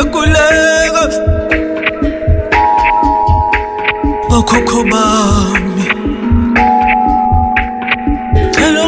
ngiyakuleka okhokho bami. Cela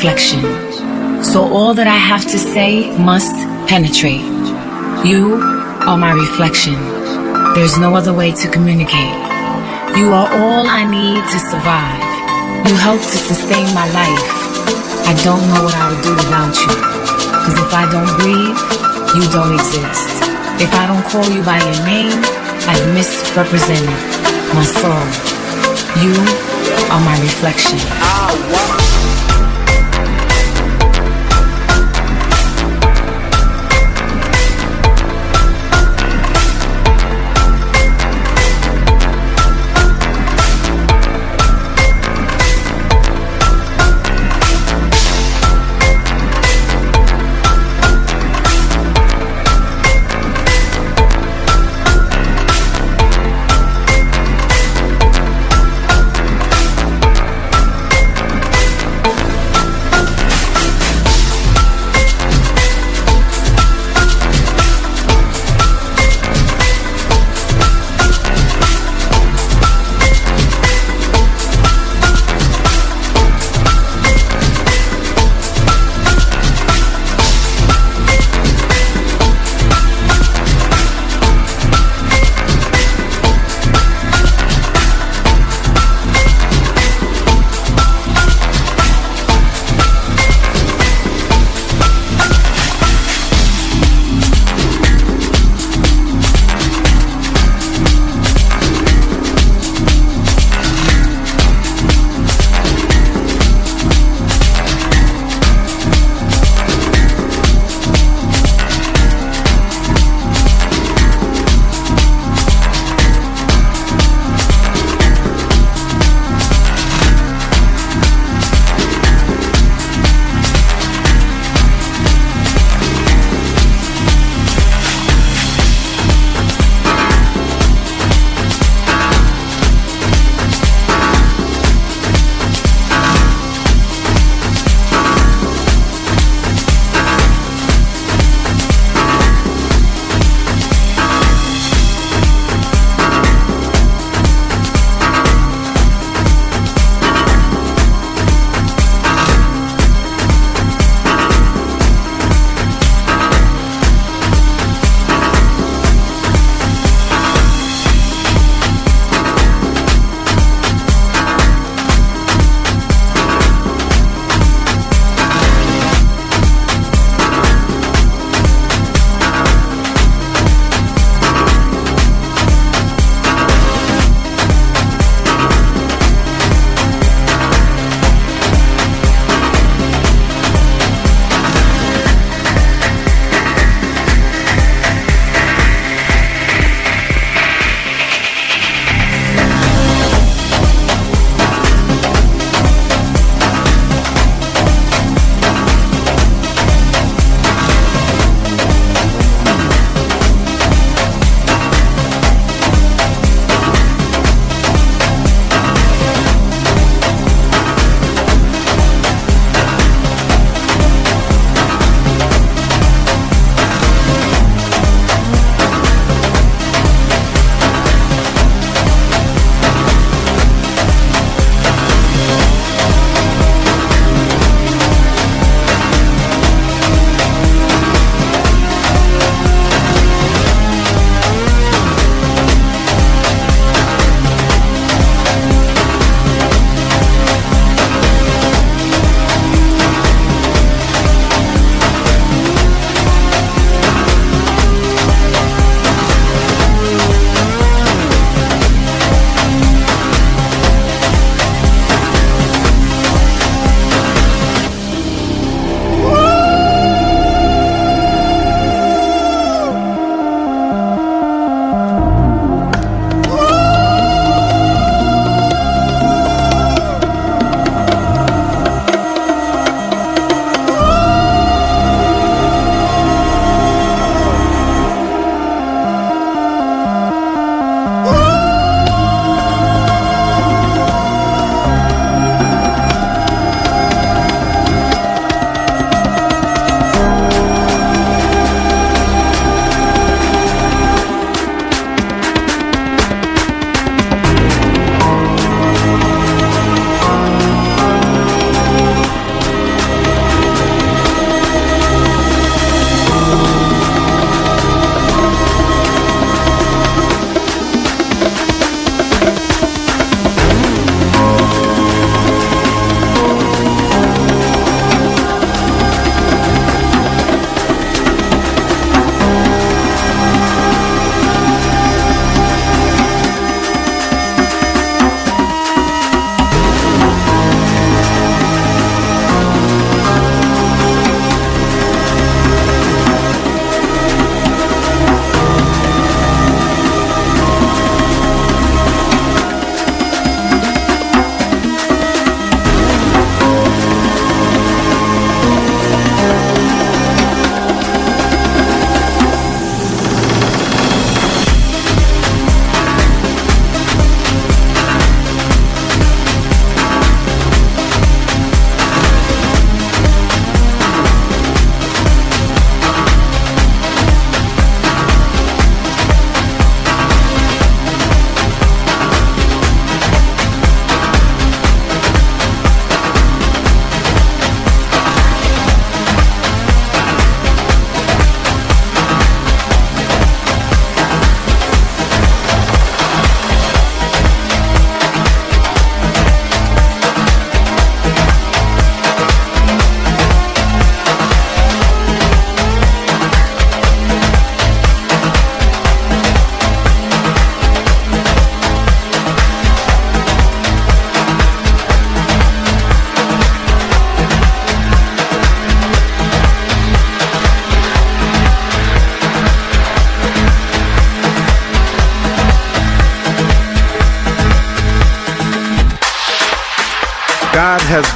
reflection. So all that I have to say must penetrate. You are my reflection. There's no other way to communicate. You are all I need to survive. You help to sustain my life. I don't know what I would do without you. Cause if I don't breathe, you don't exist. If I don't call you by your name, I've misrepresented my soul. You are my reflection.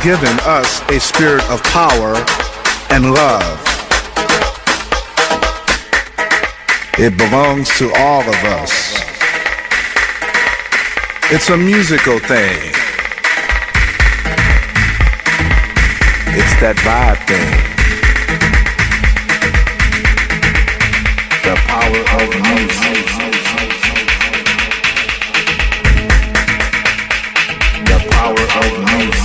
Given us a spirit of power and love. It belongs to all of us. It's a musical thing. It's that vibe thing. The power of music. The power of music.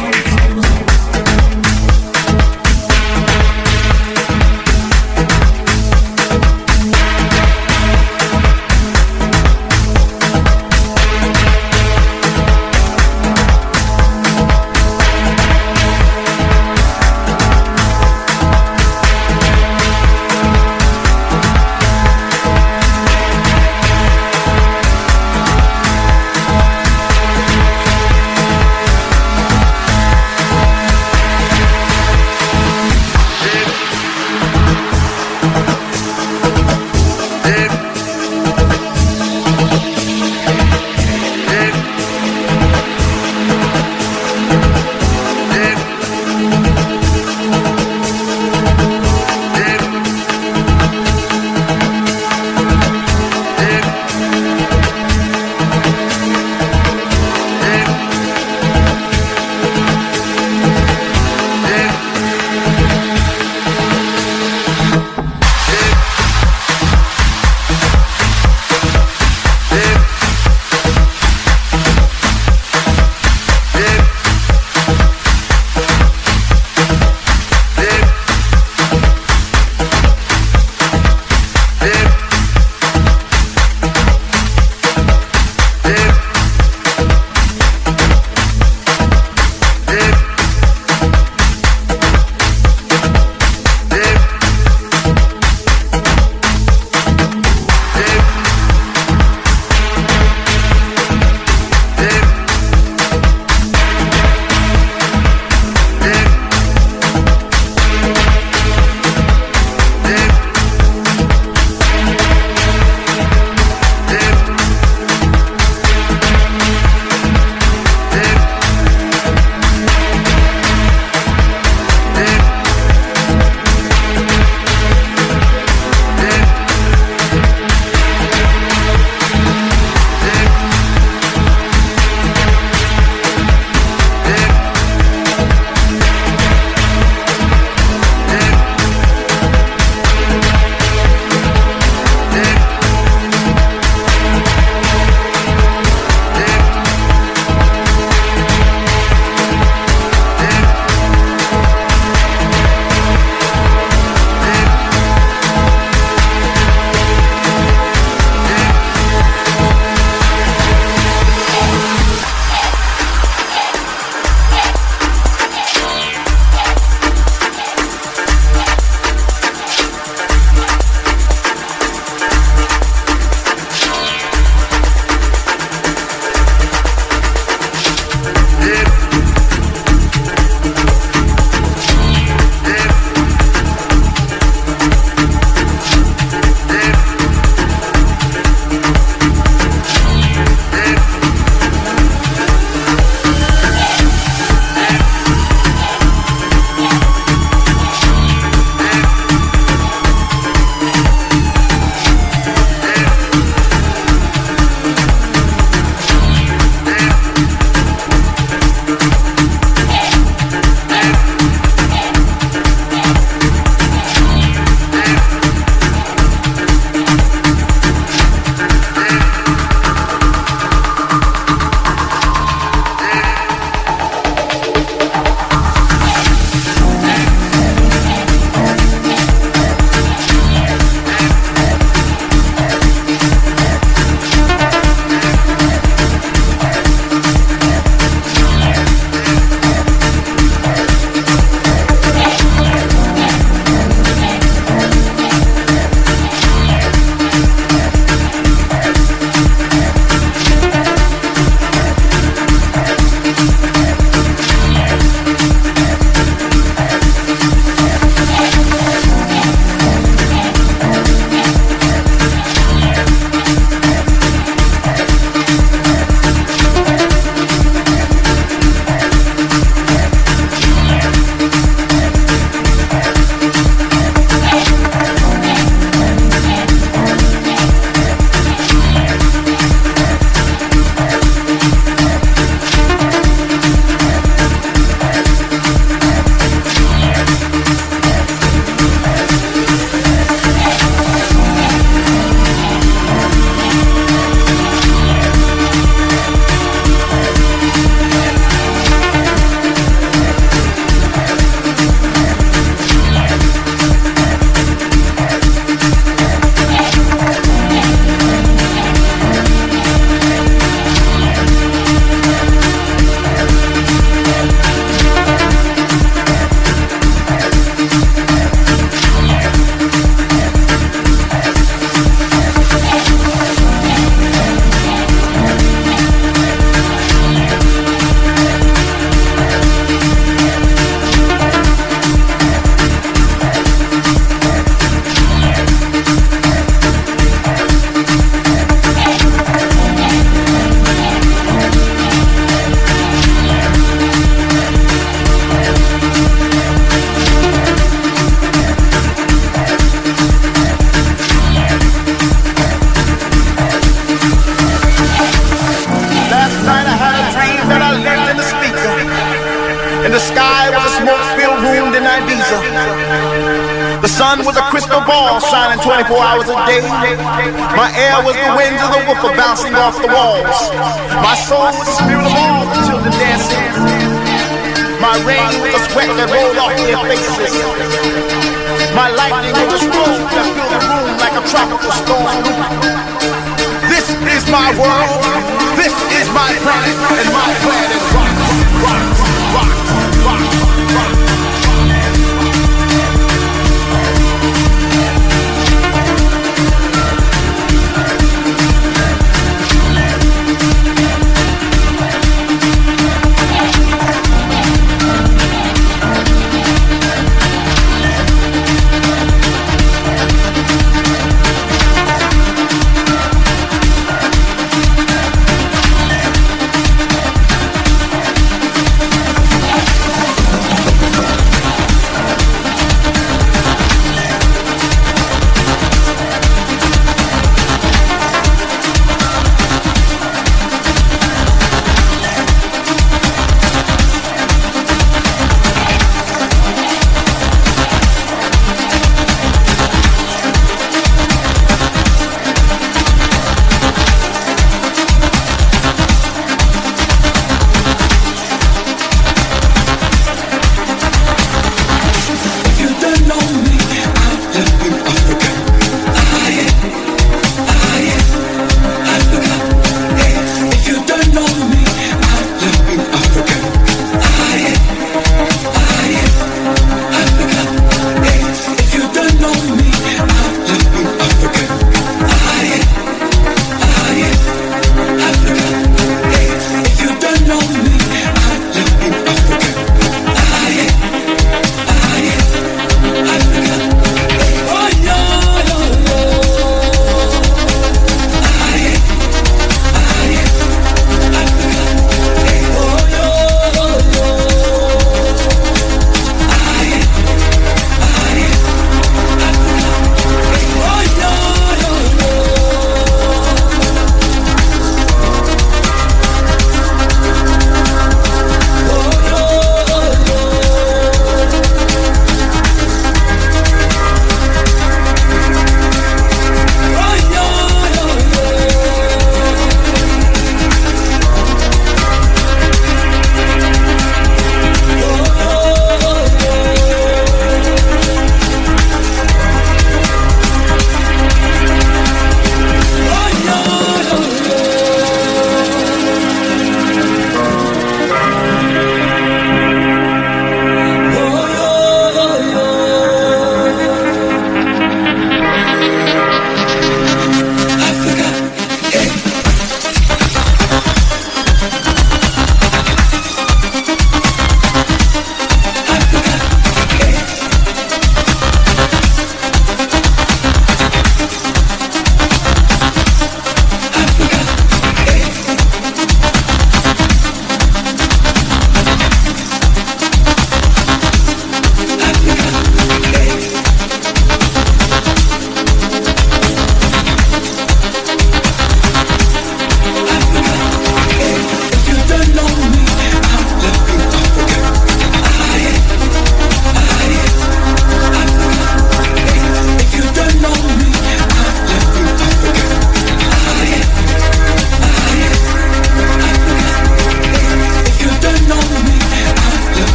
Off the walls.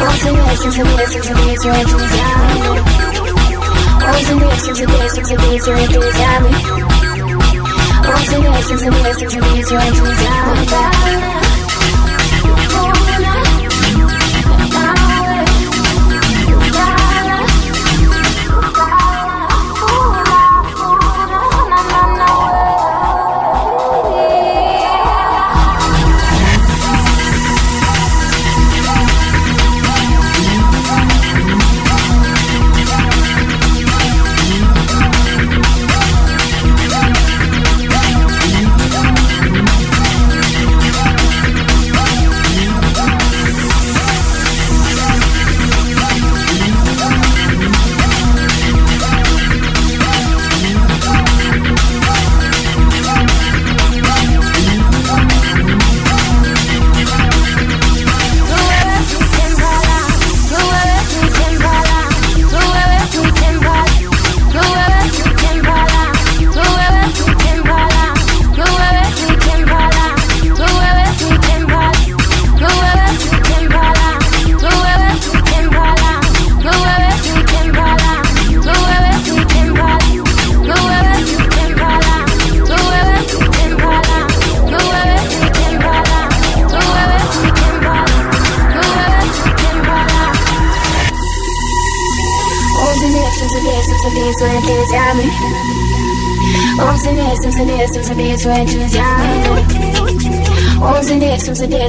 I'm so in the essence of the essence of the essence of the essence of the essence of the essence of the essence of the essence of the essence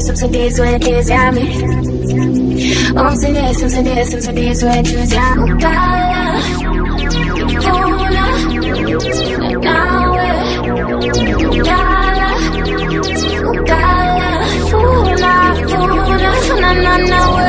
subsidies, it is yummy. Om subsidies, subsidies, subsidies, when it is Na na na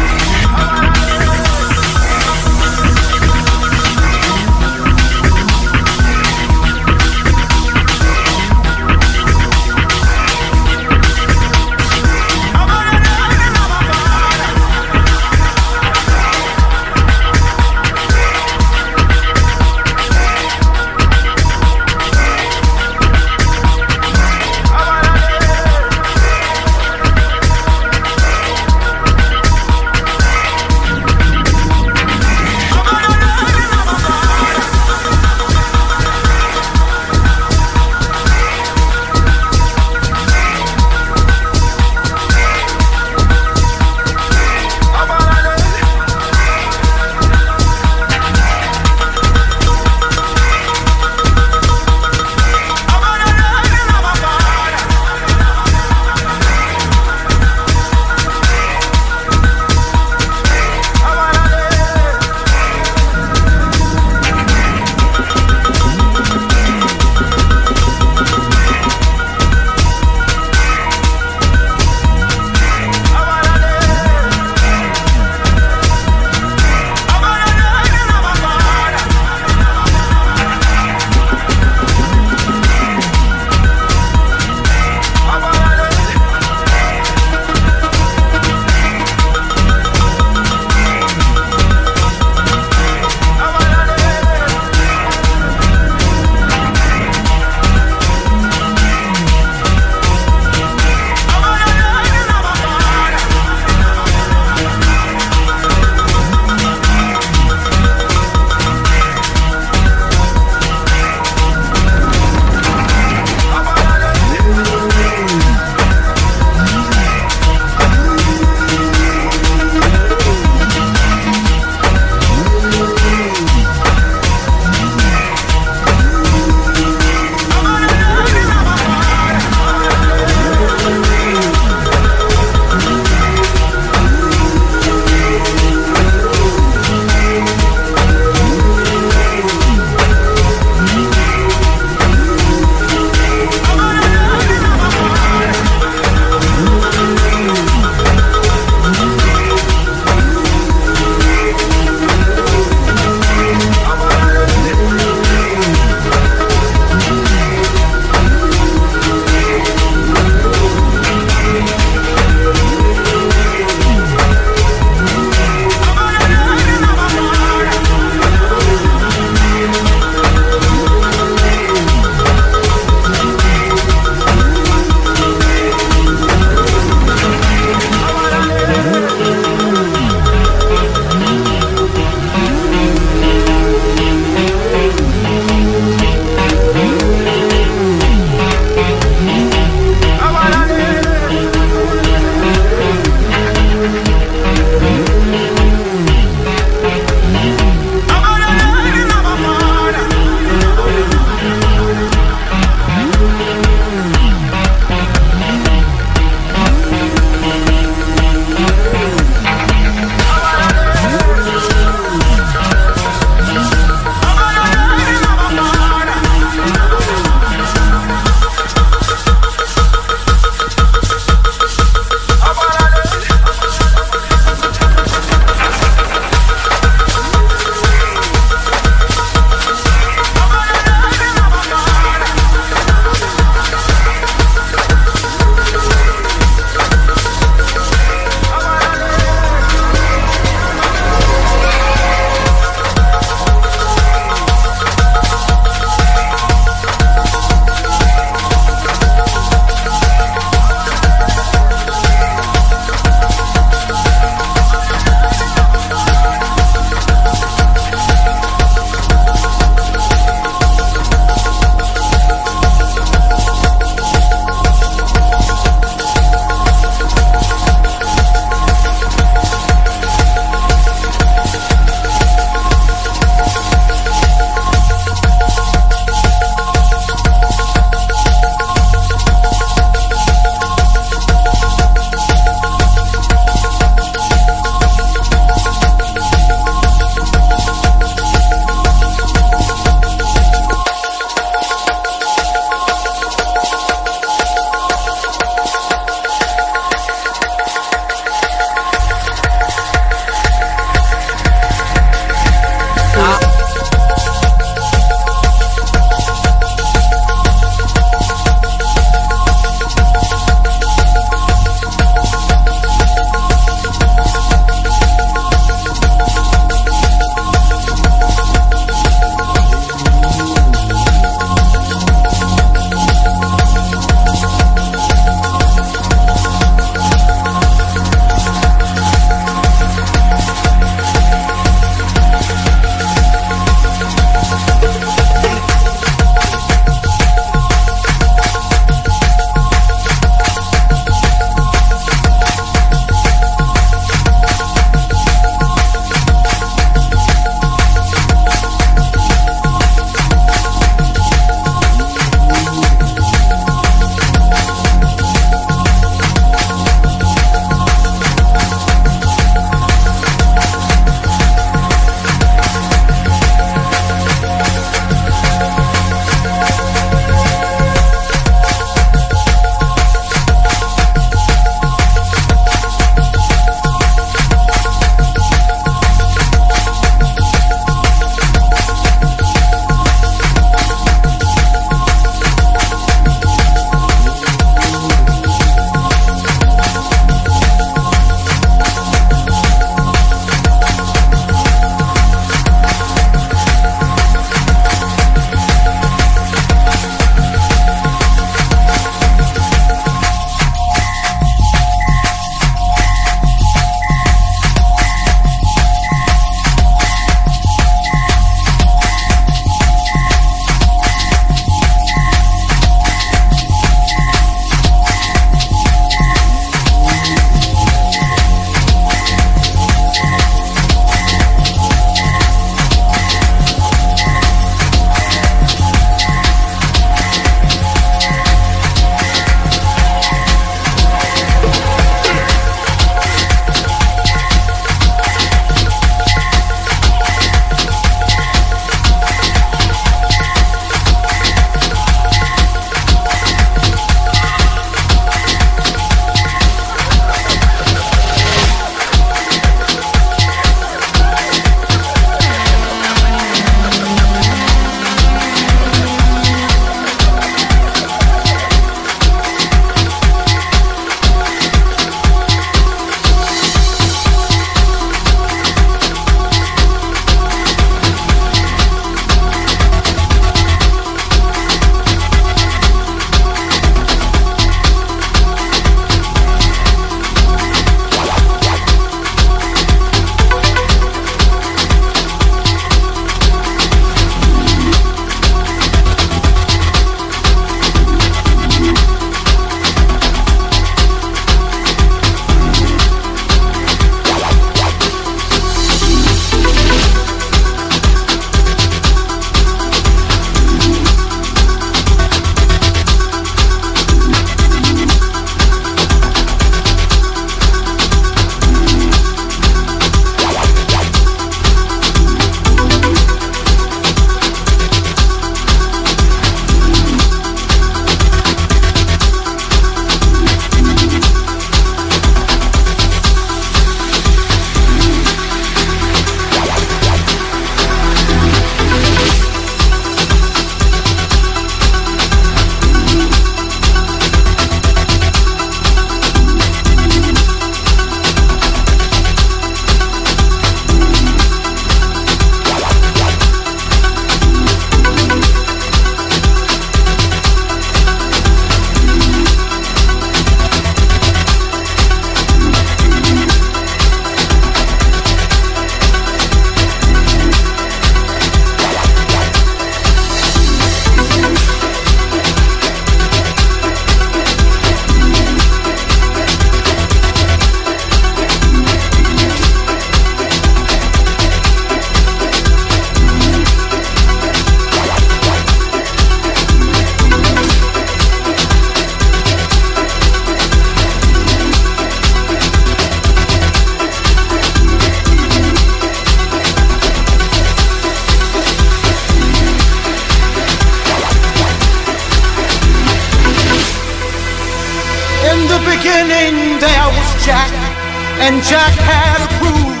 and Jack had a groove.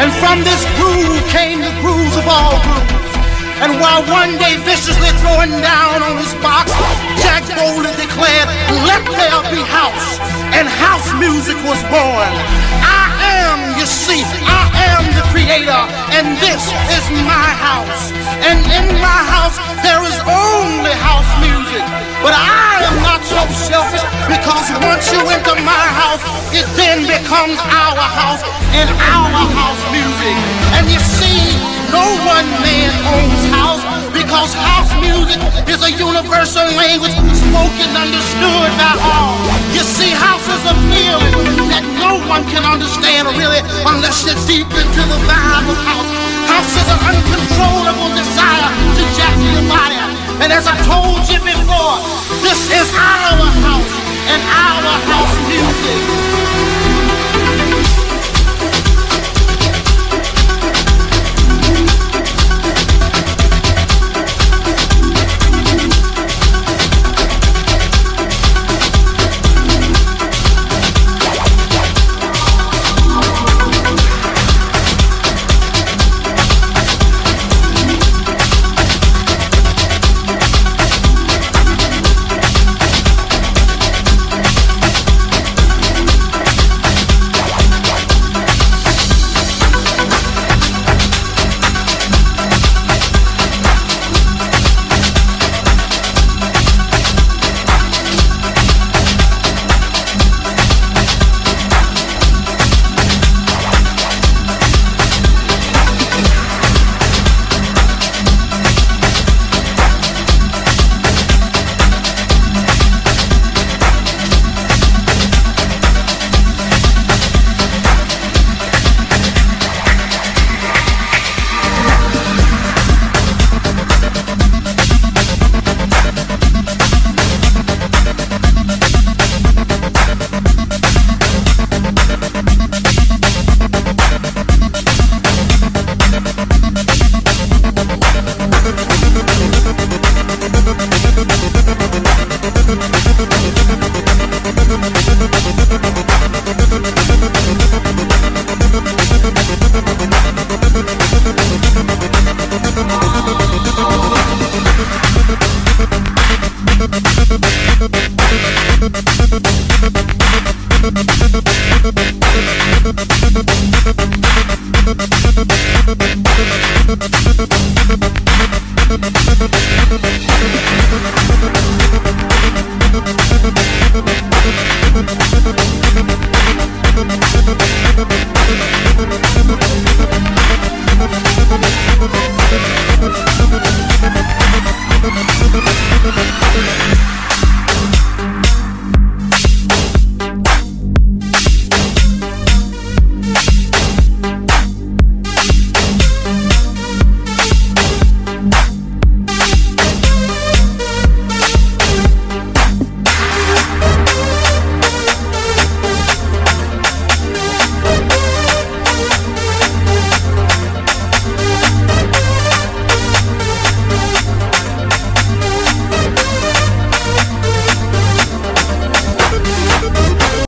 And from this groove came the grooves of all grooves. And while one day viciously throwing down on his box, Jack boldly declared, Let there be house. And house music was born. I am, you see, I am the creator, and this is my house. And in my house, there is only house music. But I am not so selfish because once you enter my house, it then becomes our house and our house music. And you see, no one man owns house because house music is a universal language spoken, understood by all. You see, house is a feeling that no one can understand really unless you're deep into the vibe of house. House is an uncontrollable desire to jack your body. And as I told you before, this is our house and our house music.